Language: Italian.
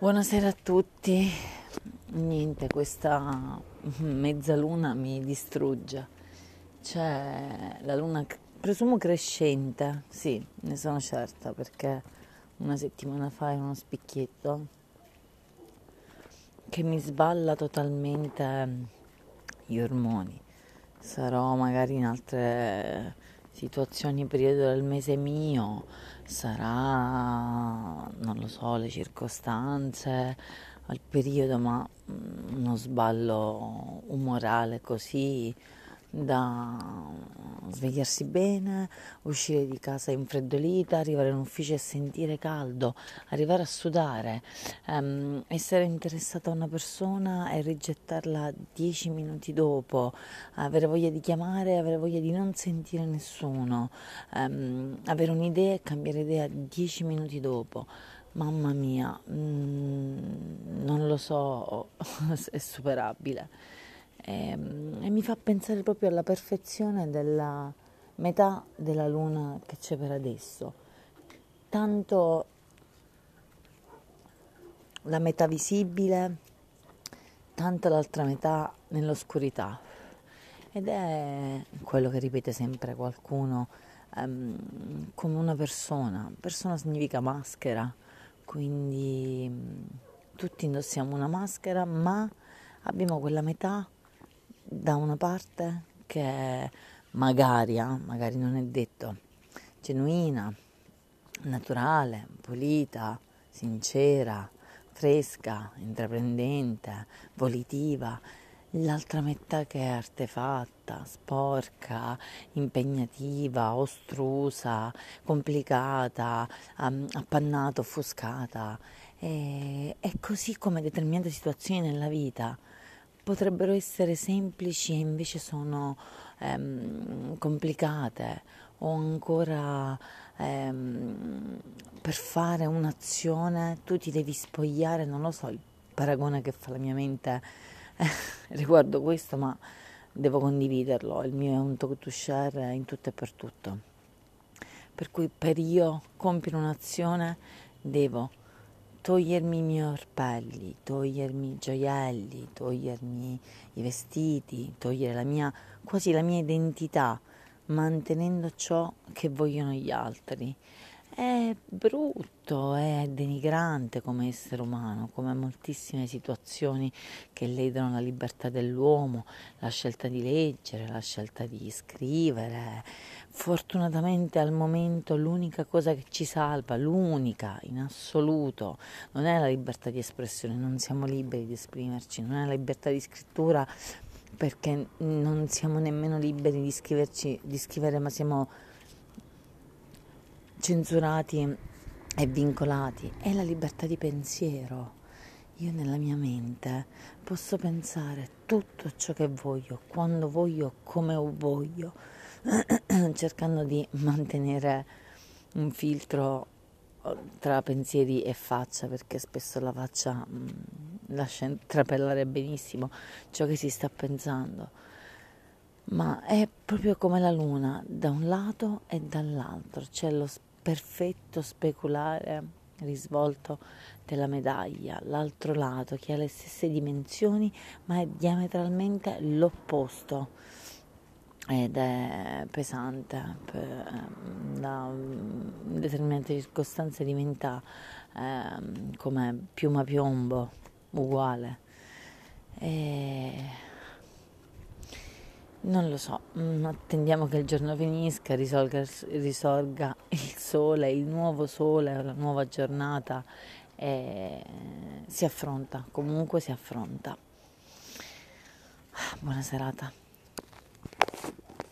Buonasera a tutti. Niente, questa mezzaluna mi distrugge. C'è la luna, presumo crescente, sì, ne sono certa perché una settimana fa era uno spicchietto che mi sballa totalmente gli ormoni. Sarò magari in altre situazioni, periodo del mese mio, sarà, non lo so, le circostanze, il periodo, ma mm, uno sballo umorale così da svegliarsi bene, uscire di casa infreddolita, arrivare in ufficio e sentire caldo, arrivare a sudare, um, essere interessata a una persona e rigettarla dieci minuti dopo, avere voglia di chiamare, avere voglia di non sentire nessuno, um, avere un'idea e cambiare idea dieci minuti dopo. Mamma mia, mm, non lo so, è superabile e, ehm, e mi fa pensare proprio alla perfezione della metà della luna che c'è per adesso. Tanto la metà visibile, tanta l'altra metà nell'oscurità. Ed è quello che ripete sempre qualcuno um, come una persona. Persona significa maschera, quindi um, tutti indossiamo una maschera, ma abbiamo quella metà da una parte che è magari, eh, magari non è detto, genuina, naturale, pulita, sincera, fresca, intraprendente, volitiva, l'altra metà che è artefatta, sporca, impegnativa, ostrusa, complicata, appannata, offuscata. E, è così come determinate situazioni nella vita potrebbero essere semplici e invece sono ehm, complicate o ancora ehm, per fare un'azione tu ti devi spogliare, non lo so, il paragone che fa la mia mente eh, riguardo questo, ma devo condividerlo, il mio è un talk to share in tutto e per tutto. Per cui per io compiere un'azione devo togliermi i miei orpelli, togliermi i gioielli, togliermi i vestiti, togliere la mia, quasi la mia identità, mantenendo ciò che vogliono gli altri. È brutto, è denigrante come essere umano, come moltissime situazioni che ledono la libertà dell'uomo, la scelta di leggere, la scelta di scrivere. Fortunatamente al momento l'unica cosa che ci salva, l'unica in assoluto, non è la libertà di espressione, non siamo liberi di esprimerci, non è la libertà di scrittura perché non siamo nemmeno liberi di, di scrivere, ma siamo censurati e vincolati, è la libertà di pensiero. Io nella mia mente posso pensare tutto ciò che voglio, quando voglio, come voglio, cercando di mantenere un filtro oh, tra pensieri e faccia, perché spesso la faccia mm, lascia intrapellare benissimo ciò che si sta pensando ma è proprio come la luna da un lato e dall'altro, c'è lo spazio perfetto speculare risvolto della medaglia, l'altro lato che ha le stesse dimensioni ma è diametralmente l'opposto ed è pesante, da determinate circostanze diventa eh, come piuma piombo uguale. E non lo so, mm, attendiamo che il giorno finisca, risolga, risorga il sole, il nuovo sole, la nuova giornata e si affronta, comunque si affronta. Buona serata.